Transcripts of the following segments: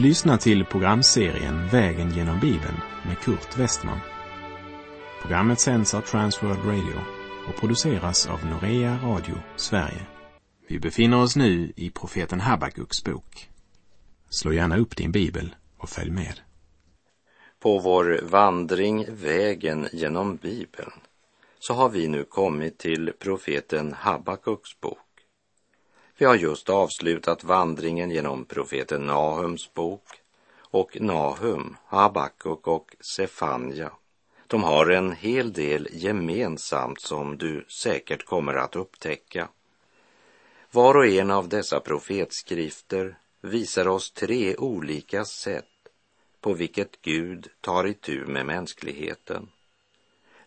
Du lyssnar till programserien Vägen genom Bibeln med Kurt Westman. Programmet sänds av Transworld Radio och produceras av Norea Radio Sverige. Vi befinner oss nu i profeten Habakuks bok. Slå gärna upp din bibel och följ med. På vår vandring Vägen genom Bibeln så har vi nu kommit till profeten Habakuks bok. Vi har just avslutat vandringen genom profeten Nahums bok och Nahum, Habakuk och Sefanja. De har en hel del gemensamt som du säkert kommer att upptäcka. Var och en av dessa profetskrifter visar oss tre olika sätt på vilket Gud tar itu med mänskligheten.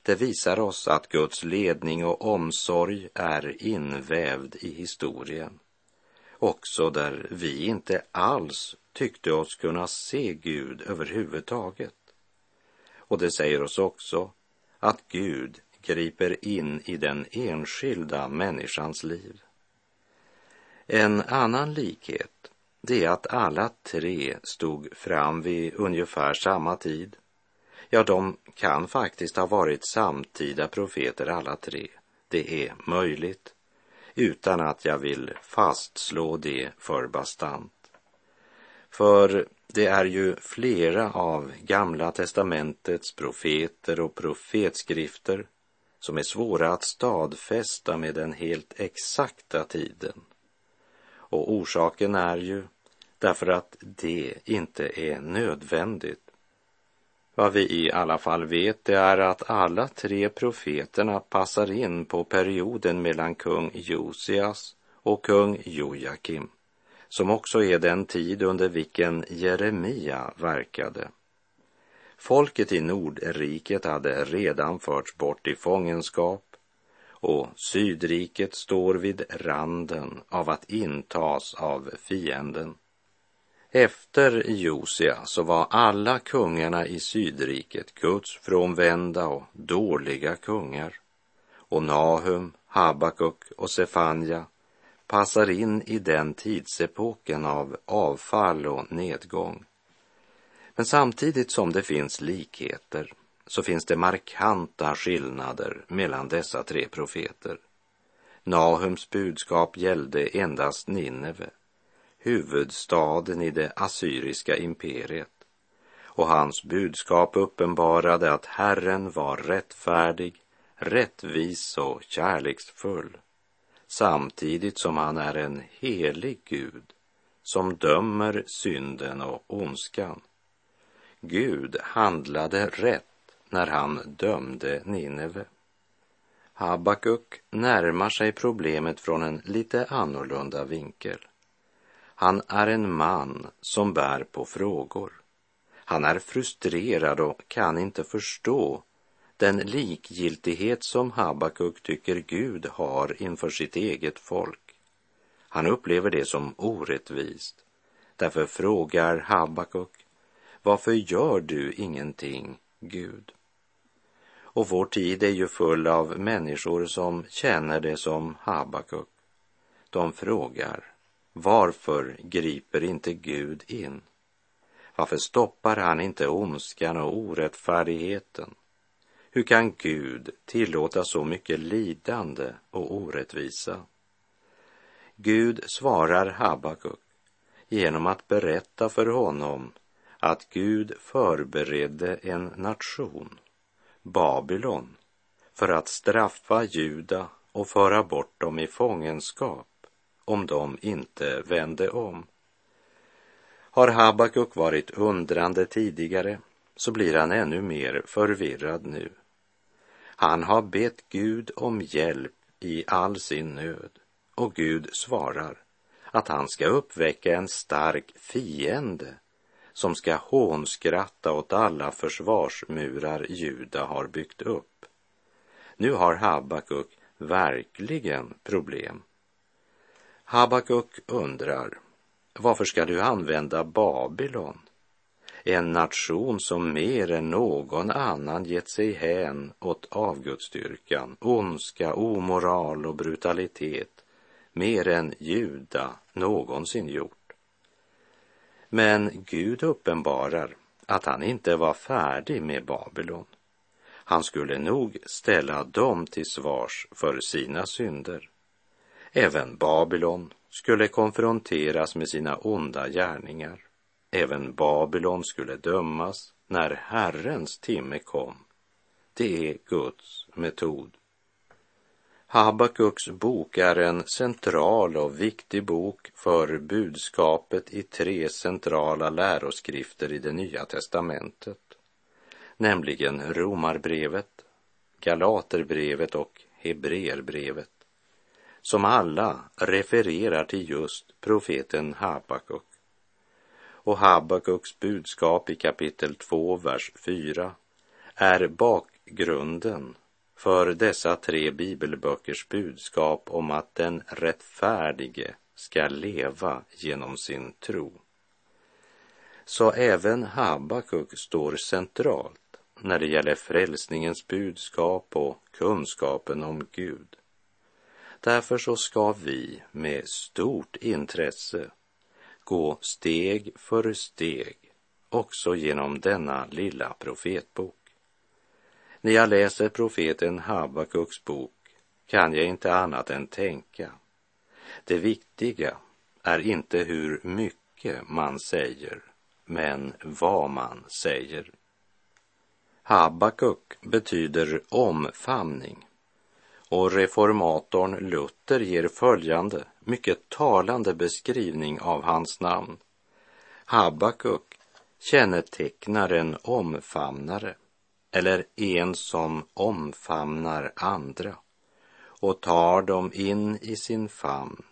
Det visar oss att Guds ledning och omsorg är invävd i historien. Också där vi inte alls tyckte oss kunna se Gud överhuvudtaget. Och det säger oss också att Gud griper in i den enskilda människans liv. En annan likhet, det är att alla tre stod fram vid ungefär samma tid. Ja, de kan faktiskt ha varit samtida profeter alla tre. Det är möjligt, utan att jag vill fastslå det för bastant. För det är ju flera av Gamla testamentets profeter och profetskrifter som är svåra att stadfästa med den helt exakta tiden. Och orsaken är ju därför att det inte är nödvändigt. Vad vi i alla fall vet det är att alla tre profeterna passar in på perioden mellan kung Josias och kung Jojakim, som också är den tid under vilken Jeremia verkade. Folket i Nordriket hade redan förts bort i fångenskap och Sydriket står vid randen av att intas av fienden. Efter Josia så var alla kungarna i Sydriket Guds frånvända och dåliga kungar. Och Nahum, Habakuk och Sefanja passar in i den tidsepoken av avfall och nedgång. Men samtidigt som det finns likheter så finns det markanta skillnader mellan dessa tre profeter. Nahums budskap gällde endast Nineve huvudstaden i det assyriska imperiet och hans budskap uppenbarade att Herren var rättfärdig, rättvis och kärleksfull samtidigt som han är en helig Gud som dömer synden och ondskan. Gud handlade rätt när han dömde Nineve. Habakuk närmar sig problemet från en lite annorlunda vinkel. Han är en man som bär på frågor. Han är frustrerad och kan inte förstå den likgiltighet som Habakuk tycker Gud har inför sitt eget folk. Han upplever det som orättvist. Därför frågar Habakuk, varför gör du ingenting, Gud? Och vår tid är ju full av människor som känner det som Habakuk. De frågar, varför griper inte Gud in? Varför stoppar han inte ondskan och orättfärdigheten? Hur kan Gud tillåta så mycket lidande och orättvisa? Gud svarar Habakuk genom att berätta för honom att Gud förberedde en nation, Babylon, för att straffa Juda och föra bort dem i fångenskap om de inte vände om. Har Habakuk varit undrande tidigare så blir han ännu mer förvirrad nu. Han har bett Gud om hjälp i all sin nöd och Gud svarar att han ska uppväcka en stark fiende som ska hånskratta åt alla försvarsmurar Juda har byggt upp. Nu har Habakuk verkligen problem. Habakuk undrar, varför ska du använda Babylon? En nation som mer än någon annan gett sig hän åt avgudsdyrkan, ondska, omoral och brutalitet mer än Juda någonsin gjort. Men Gud uppenbarar att han inte var färdig med Babylon. Han skulle nog ställa dem till svars för sina synder. Även Babylon skulle konfronteras med sina onda gärningar. Även Babylon skulle dömas när Herrens timme kom. Det är Guds metod. Habakuks bok är en central och viktig bok för budskapet i tre centrala läroskrifter i det Nya testamentet, nämligen Romarbrevet, Galaterbrevet och Hebreerbrevet, som alla refererar till just profeten Habakuk. Och Habakuks budskap i kapitel 2, vers 4 är bakgrunden för dessa tre bibelböckers budskap om att den rättfärdige ska leva genom sin tro. Så även Habakuk står centralt när det gäller frälsningens budskap och kunskapen om Gud. Därför så ska vi med stort intresse gå steg för steg också genom denna lilla profetbok. När jag läser profeten Habakuks bok kan jag inte annat än tänka. Det viktiga är inte hur mycket man säger, men vad man säger. Habakuk betyder omfamning och reformatorn Luther ger följande mycket talande beskrivning av hans namn. Habakuk kännetecknar en omfamnare eller en som omfamnar andra och tar dem in i sin famn.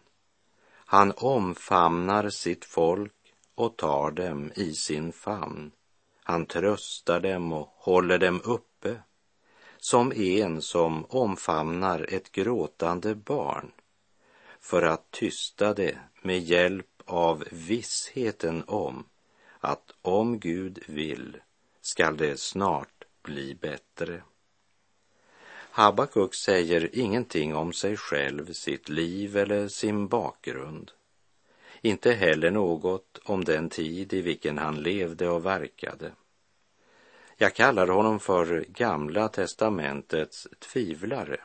Han omfamnar sitt folk och tar dem i sin famn. Han tröstar dem och håller dem uppe som en som omfamnar ett gråtande barn för att tysta det med hjälp av vissheten om att om Gud vill skall det snart bli bättre. Habakuk säger ingenting om sig själv, sitt liv eller sin bakgrund. Inte heller något om den tid i vilken han levde och verkade. Jag kallar honom för Gamla testamentets tvivlare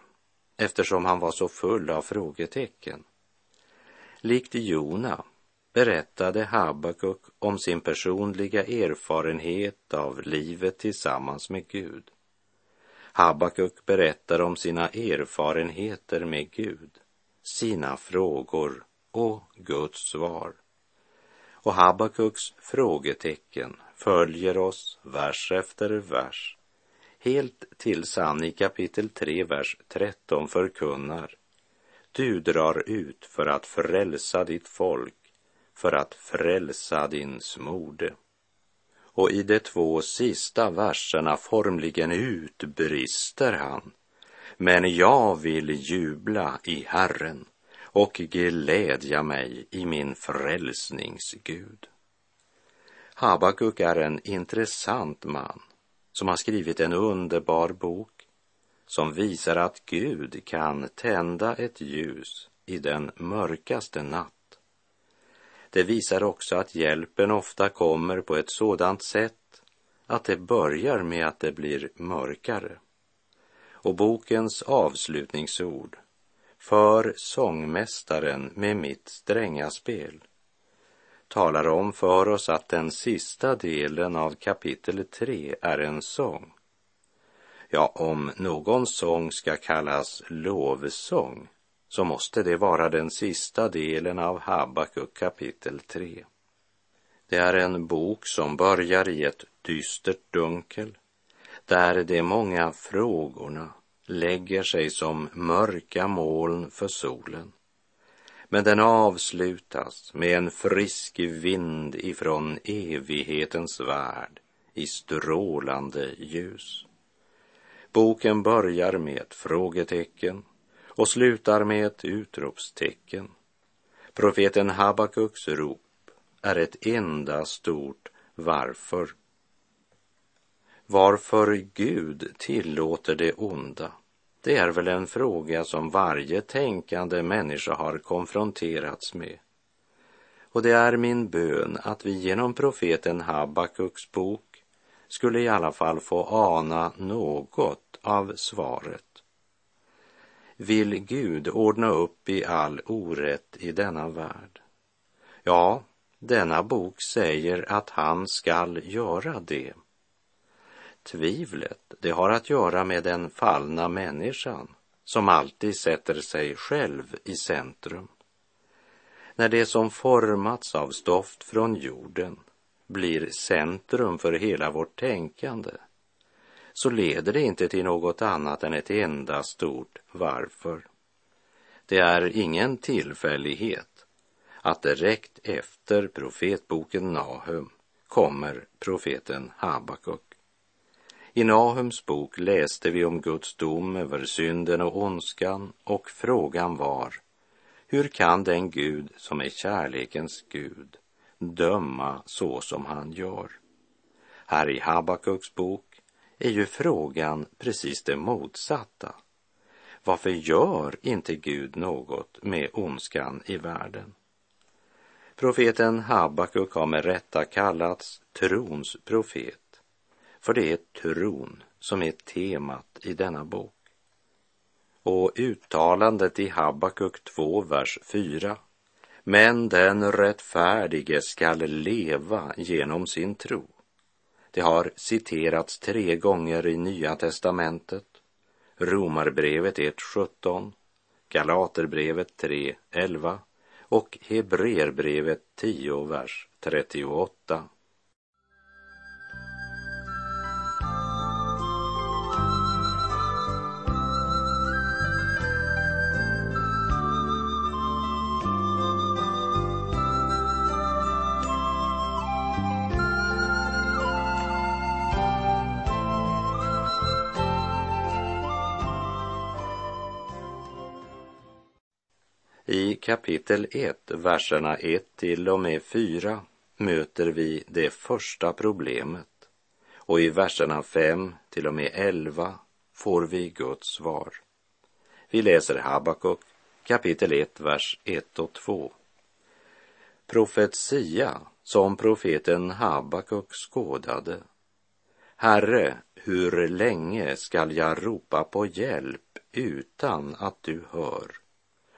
eftersom han var så full av frågetecken. Likt Jona berättade Habakuk om sin personliga erfarenhet av livet tillsammans med Gud. Habakuk berättar om sina erfarenheter med Gud, sina frågor och Guds svar. Och Habakuks frågetecken följer oss vers efter vers. Helt tills han i kapitel 3, vers 13 förkunnar. Du drar ut för att frälsa ditt folk, för att frälsa din smorde. Och i de två sista verserna formligen utbrister han. Men jag vill jubla i Herren och glädja mig i min frälsningsgud. Habakuk är en intressant man som har skrivit en underbar bok som visar att Gud kan tända ett ljus i den mörkaste natt. Det visar också att hjälpen ofta kommer på ett sådant sätt att det börjar med att det blir mörkare. Och bokens avslutningsord för sångmästaren med mitt stränga spel talar om för oss att den sista delen av kapitel 3 är en sång. Ja, om någon sång ska kallas lovsång så måste det vara den sista delen av Habakuk kapitel 3. Det är en bok som börjar i ett dystert dunkel där de många frågorna lägger sig som mörka moln för solen men den avslutas med en frisk vind ifrån evighetens värld i strålande ljus. Boken börjar med ett frågetecken och slutar med ett utropstecken. Profeten Habakuks rop är ett enda stort varför. Varför Gud tillåter det onda det är väl en fråga som varje tänkande människa har konfronterats med. Och det är min bön att vi genom profeten Habakuks bok skulle i alla fall få ana något av svaret. Vill Gud ordna upp i all orätt i denna värld? Ja, denna bok säger att han skall göra det. Tvivlet, det har att göra med den fallna människan som alltid sätter sig själv i centrum. När det som formats av stoft från jorden blir centrum för hela vårt tänkande så leder det inte till något annat än ett enda stort varför. Det är ingen tillfällighet att direkt efter profetboken Nahum kommer profeten Habakuk. I Nahums bok läste vi om Guds dom över synden och ondskan och frågan var, hur kan den Gud som är kärlekens Gud döma så som han gör? Här i Habakuks bok är ju frågan precis det motsatta. Varför gör inte Gud något med ondskan i världen? Profeten Habakuk har med rätta kallats trons profet för det är tron som är temat i denna bok. Och uttalandet i Habakuk 2, vers 4. Men den rättfärdige skall leva genom sin tro. Det har citerats tre gånger i Nya testamentet. Romarbrevet 1.17, Galaterbrevet 3.11 och Hebreerbrevet 10, vers 38. Kapitel 1, verserna 1 till och med 4 möter vi det första problemet och i verserna 5 till och med 11 får vi Guds svar. Vi läser Habakuk kapitel 1, vers 1 och 2. Profetia som profeten Habakuk skådade. Herre, hur länge skall jag ropa på hjälp utan att du hör?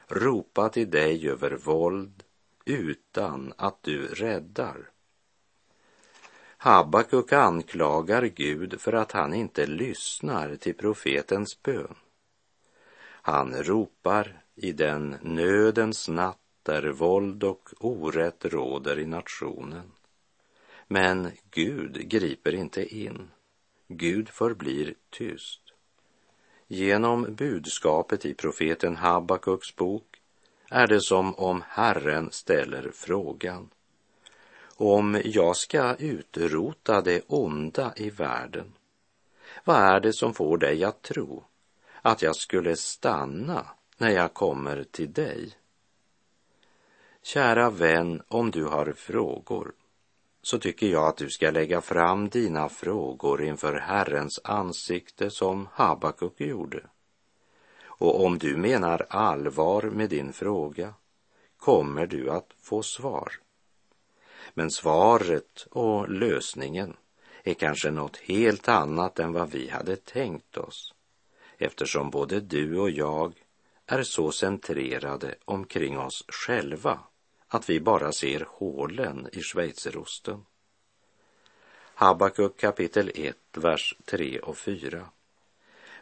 Ropa till dig över våld utan att du räddar. Habakuk anklagar Gud för att han inte lyssnar till profetens bön. Han ropar i den nödens natt där våld och orätt råder i nationen. Men Gud griper inte in. Gud förblir tyst. Genom budskapet i profeten Habakuks bok är det som om Herren ställer frågan. Om jag ska utrota det onda i världen, vad är det som får dig att tro att jag skulle stanna när jag kommer till dig? Kära vän, om du har frågor så tycker jag att du ska lägga fram dina frågor inför Herrens ansikte som Habakuk gjorde. Och om du menar allvar med din fråga kommer du att få svar. Men svaret och lösningen är kanske något helt annat än vad vi hade tänkt oss eftersom både du och jag är så centrerade omkring oss själva att vi bara ser hålen i schweizerosten. Habakuk kapitel 1, vers 3 och 4.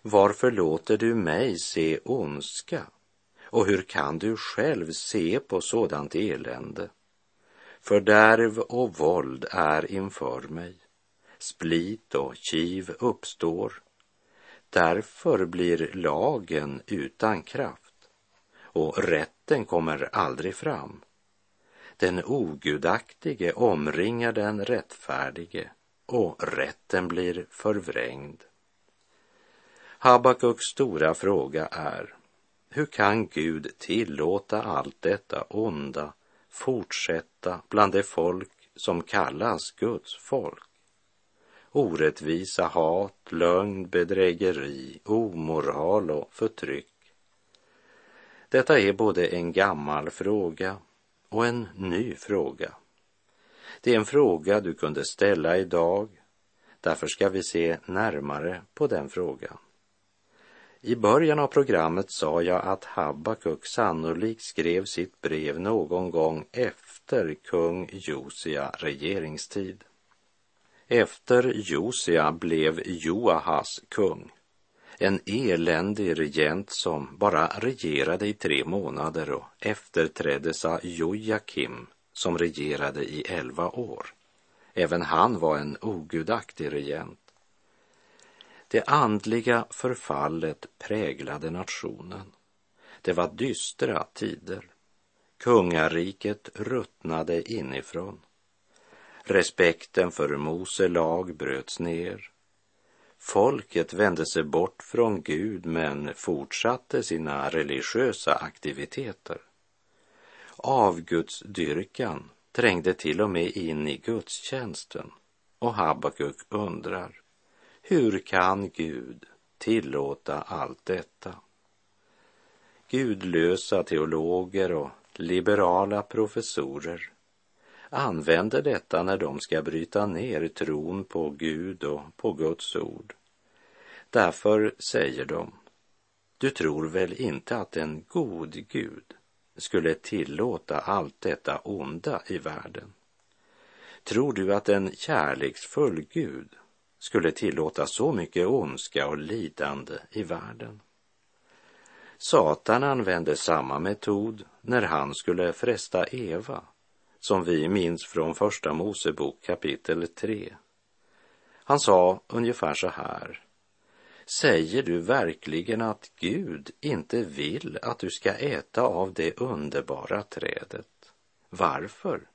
Varför låter du mig se ondska? Och hur kan du själv se på sådant elände? Fördärv och våld är inför mig. Split och kiv uppstår. Därför blir lagen utan kraft och rätten kommer aldrig fram. Den ogudaktige omringar den rättfärdige och rätten blir förvrängd. Habakuks stora fråga är, hur kan Gud tillåta allt detta onda fortsätta bland det folk som kallas Guds folk? Orättvisa, hat, lögn, bedrägeri, omoral och förtryck. Detta är både en gammal fråga och en ny fråga. Det är en fråga du kunde ställa idag. Därför ska vi se närmare på den frågan. I början av programmet sa jag att Habakuk sannolikt skrev sitt brev någon gång efter kung Josia regeringstid. Efter Josia blev Joahas kung, en eländig regent som bara regerade i tre månader och efterträddes av Jojakim som regerade i elva år. Även han var en ogudaktig regent. Det andliga förfallet präglade nationen. Det var dystra tider. Kungariket ruttnade inifrån. Respekten för Mose lag bröts ner. Folket vände sig bort från Gud men fortsatte sina religiösa aktiviteter. Avgudsdyrkan trängde till och med in i gudstjänsten och Habakuk undrar hur kan Gud tillåta allt detta? Gudlösa teologer och liberala professorer använder detta när de ska bryta ner tron på Gud och på Guds ord. Därför säger de, du tror väl inte att en god Gud skulle tillåta allt detta onda i världen? Tror du att en kärleksfull Gud skulle tillåta så mycket ondska och lidande i världen? Satan använde samma metod när han skulle fresta Eva som vi minns från Första Mosebok kapitel 3. Han sa ungefär så här. Säger du verkligen att Gud inte vill att du ska äta av det underbara trädet? Varför?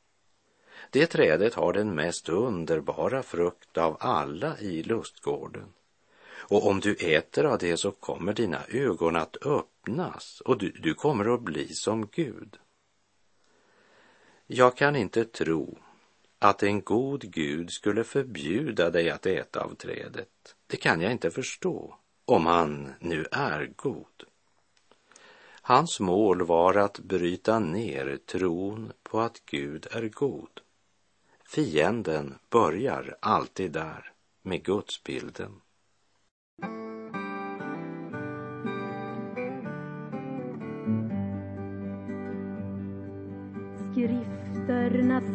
Det trädet har den mest underbara frukt av alla i lustgården. Och om du äter av det så kommer dina ögon att öppnas och du, du kommer att bli som Gud. Jag kan inte tro att en god Gud skulle förbjuda dig att äta av trädet. Det kan jag inte förstå, om han nu är god. Hans mål var att bryta ner tron på att Gud är god. Fienden börjar alltid där, med gudsbilden.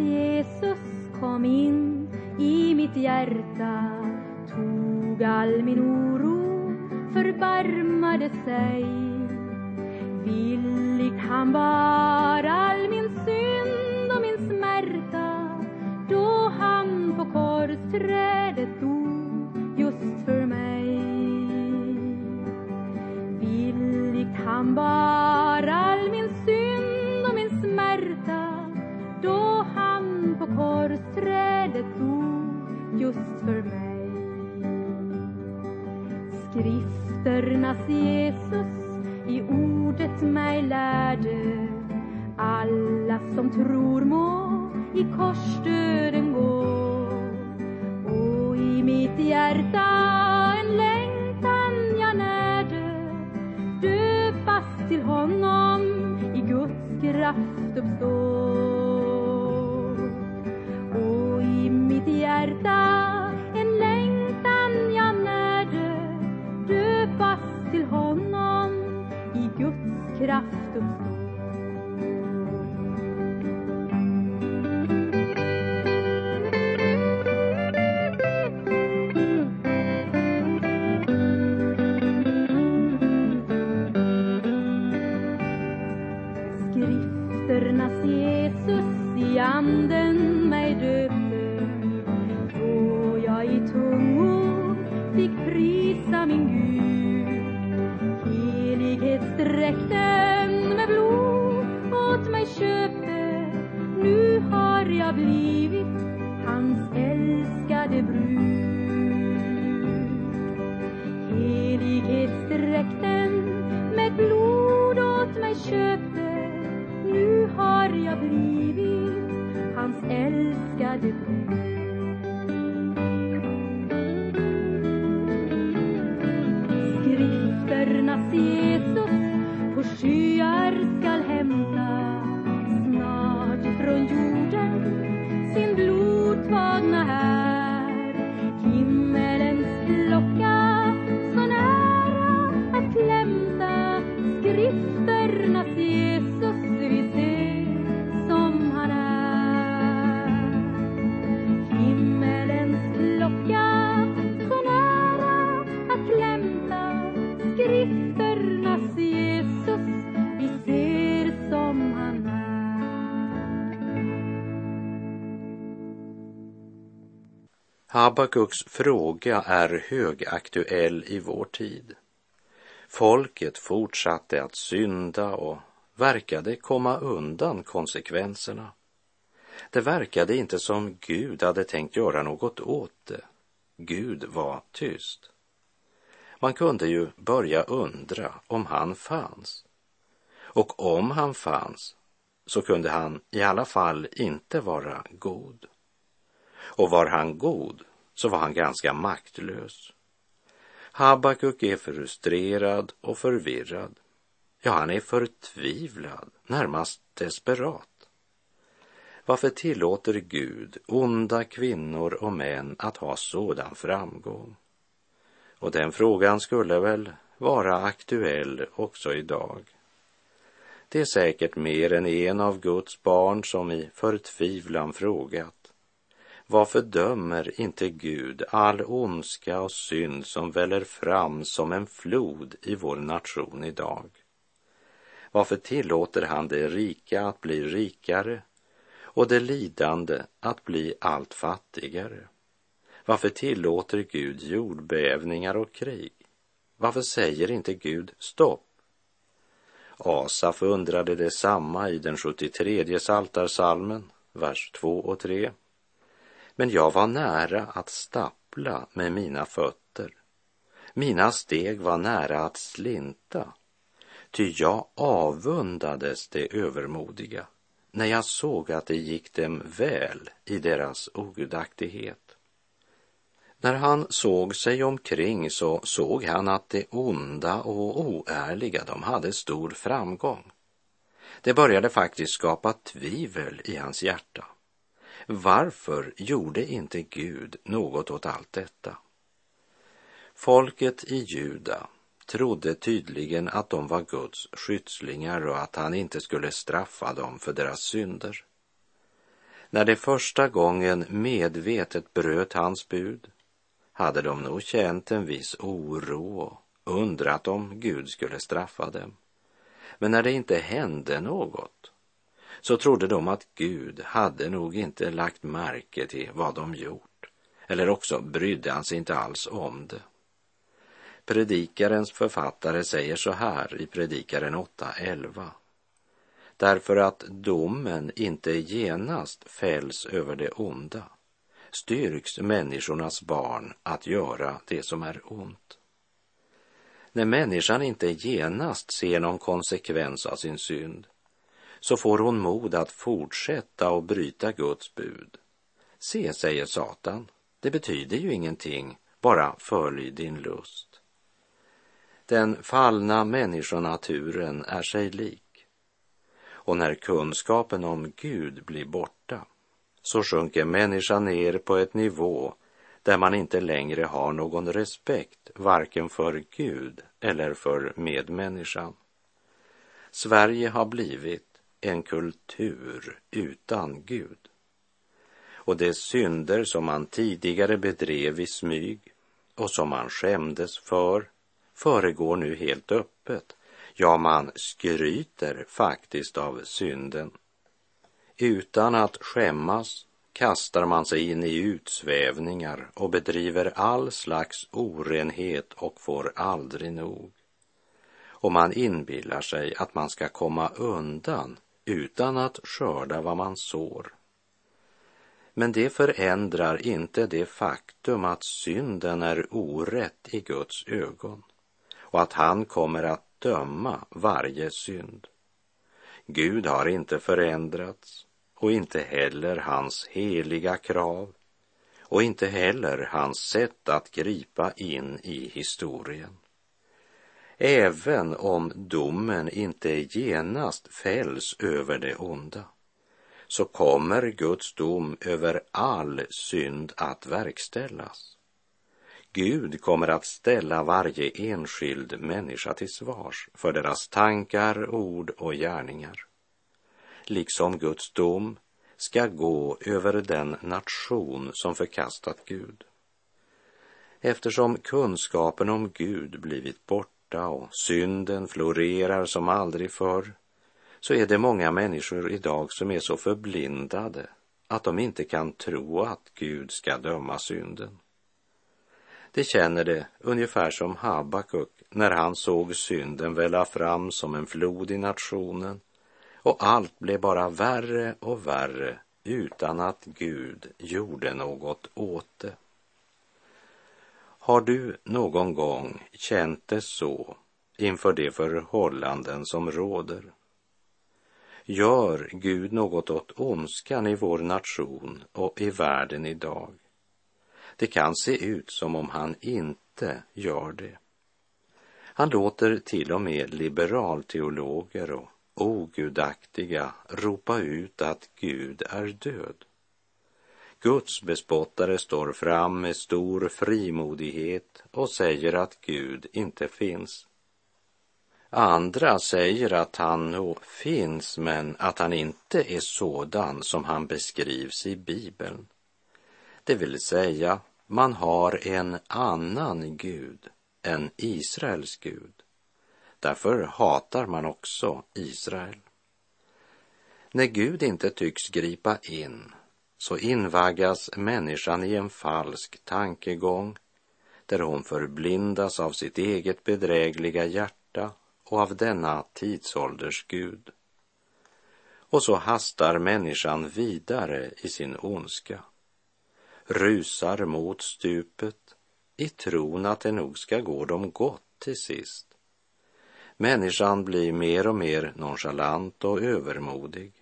Jesus kom in i mitt hjärta. Tog all min oro, förbarmade sig. Villigt han bar all min synd och min smärta då han på korsträdet dog just för mig. Villigt han bar Jesus i ordet mig lärde alla som tror må i korsdöden i Guds kraft uppstår. Habakuks fråga är högaktuell i vår tid. Folket fortsatte att synda och verkade komma undan konsekvenserna. Det verkade inte som Gud hade tänkt göra något åt det. Gud var tyst. Man kunde ju börja undra om han fanns. Och om han fanns så kunde han i alla fall inte vara god. Och var han god så var han ganska maktlös. Habakuk är frustrerad och förvirrad. Ja, han är förtvivlad, närmast desperat. Varför tillåter Gud onda kvinnor och män att ha sådan framgång? Och den frågan skulle väl vara aktuell också idag. Det är säkert mer än en av Guds barn som i förtvivlan frågat varför dömer inte Gud all ondska och synd som väller fram som en flod i vår nation idag? Varför tillåter han det rika att bli rikare och det lidande att bli allt fattigare? Varför tillåter Gud jordbävningar och krig? Varför säger inte Gud stopp? Asaf undrade detsamma i den 73 saltarsalmen, vers 2 och 3. Men jag var nära att stappla med mina fötter. Mina steg var nära att slinta, ty jag avundades det övermodiga när jag såg att det gick dem väl i deras ogudaktighet. När han såg sig omkring så såg han att det onda och oärliga, de hade stor framgång. Det började faktiskt skapa tvivel i hans hjärta. Varför gjorde inte Gud något åt allt detta? Folket i Juda trodde tydligen att de var Guds skyddslingar och att han inte skulle straffa dem för deras synder. När de första gången medvetet bröt hans bud hade de nog känt en viss oro och undrat om Gud skulle straffa dem. Men när det inte hände något så trodde de att Gud hade nog inte lagt märke till vad de gjort eller också brydde han sig inte alls om det. Predikarens författare säger så här i Predikaren 8.11. Därför att domen inte genast fälls över det onda styrks människornas barn att göra det som är ont. När människan inte genast ser någon konsekvens av sin synd så får hon mod att fortsätta och bryta Guds bud. Se, säger Satan, det betyder ju ingenting, bara följ din lust. Den fallna människonaturen är sig lik. Och när kunskapen om Gud blir borta så sjunker människan ner på ett nivå där man inte längre har någon respekt varken för Gud eller för medmänniskan. Sverige har blivit en kultur utan Gud. Och de synder som man tidigare bedrev i smyg och som man skämdes för föregår nu helt öppet. Ja, man skryter faktiskt av synden. Utan att skämmas kastar man sig in i utsvävningar och bedriver all slags orenhet och får aldrig nog. Och man inbillar sig att man ska komma undan utan att skörda vad man sår. Men det förändrar inte det faktum att synden är orätt i Guds ögon och att han kommer att döma varje synd. Gud har inte förändrats och inte heller hans heliga krav och inte heller hans sätt att gripa in i historien. Även om domen inte genast fälls över det onda så kommer Guds dom över all synd att verkställas. Gud kommer att ställa varje enskild människa till svars för deras tankar, ord och gärningar. Liksom Guds dom ska gå över den nation som förkastat Gud. Eftersom kunskapen om Gud blivit borta och synden florerar som aldrig förr så är det många människor idag som är så förblindade att de inte kan tro att Gud ska döma synden. De känner det ungefär som Habakuk när han såg synden välla fram som en flod i nationen och allt blev bara värre och värre utan att Gud gjorde något åt det. Har du någon gång känt det så inför de förhållanden som råder? Gör Gud något åt ondskan i vår nation och i världen idag? Det kan se ut som om han inte gör det. Han låter till och med liberalteologer och ogudaktiga ropa ut att Gud är död. Guds bespottare står fram med stor frimodighet och säger att Gud inte finns. Andra säger att han nog finns men att han inte är sådan som han beskrivs i Bibeln. Det vill säga, man har en annan Gud än Israels Gud. Därför hatar man också Israel. När Gud inte tycks gripa in så invaggas människan i en falsk tankegång där hon förblindas av sitt eget bedrägliga hjärta och av denna tidsålders Gud. Och så hastar människan vidare i sin ondska, rusar mot stupet i tron att det nog ska gå dem gott till sist. Människan blir mer och mer nonchalant och övermodig.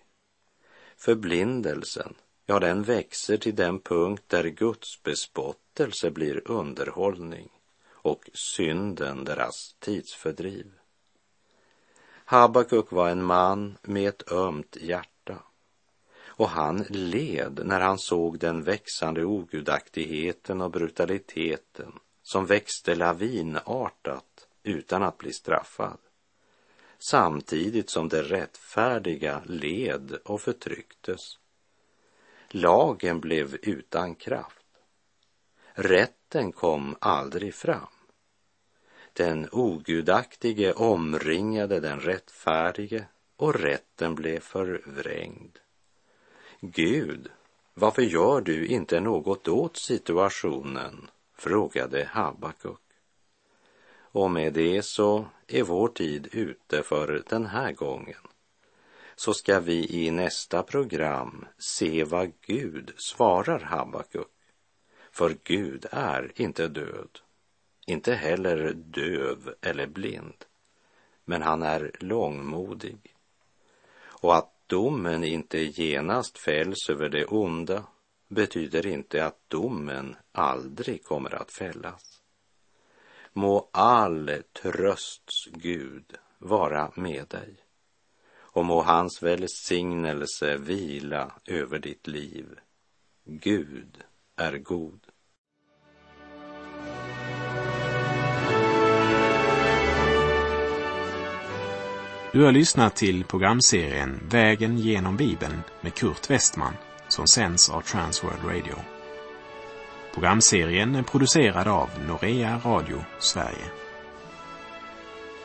Förblindelsen, ja, den växer till den punkt där Guds bespottelse blir underhållning och synden deras tidsfördriv. Habakuk var en man med ett ömt hjärta och han led när han såg den växande ogudaktigheten och brutaliteten som växte lavinartat utan att bli straffad samtidigt som det rättfärdiga led och förtrycktes. Lagen blev utan kraft. Rätten kom aldrig fram. Den ogudaktige omringade den rättfärdige och rätten blev förvrängd. Gud, varför gör du inte något åt situationen? frågade Habakuk. Och med det så är vår tid ute för den här gången. Så ska vi i nästa program se vad Gud svarar Habakuk. För Gud är inte död, inte heller döv eller blind, men han är långmodig. Och att domen inte genast fälls över det onda betyder inte att domen aldrig kommer att fällas. Må all trösts Gud vara med dig och må hans välsignelse vila över ditt liv. Gud är god. Du har lyssnat till programserien Vägen genom Bibeln med Kurt Westman som sänds av Transworld Radio. Programserien är producerad av Norea Radio Sverige.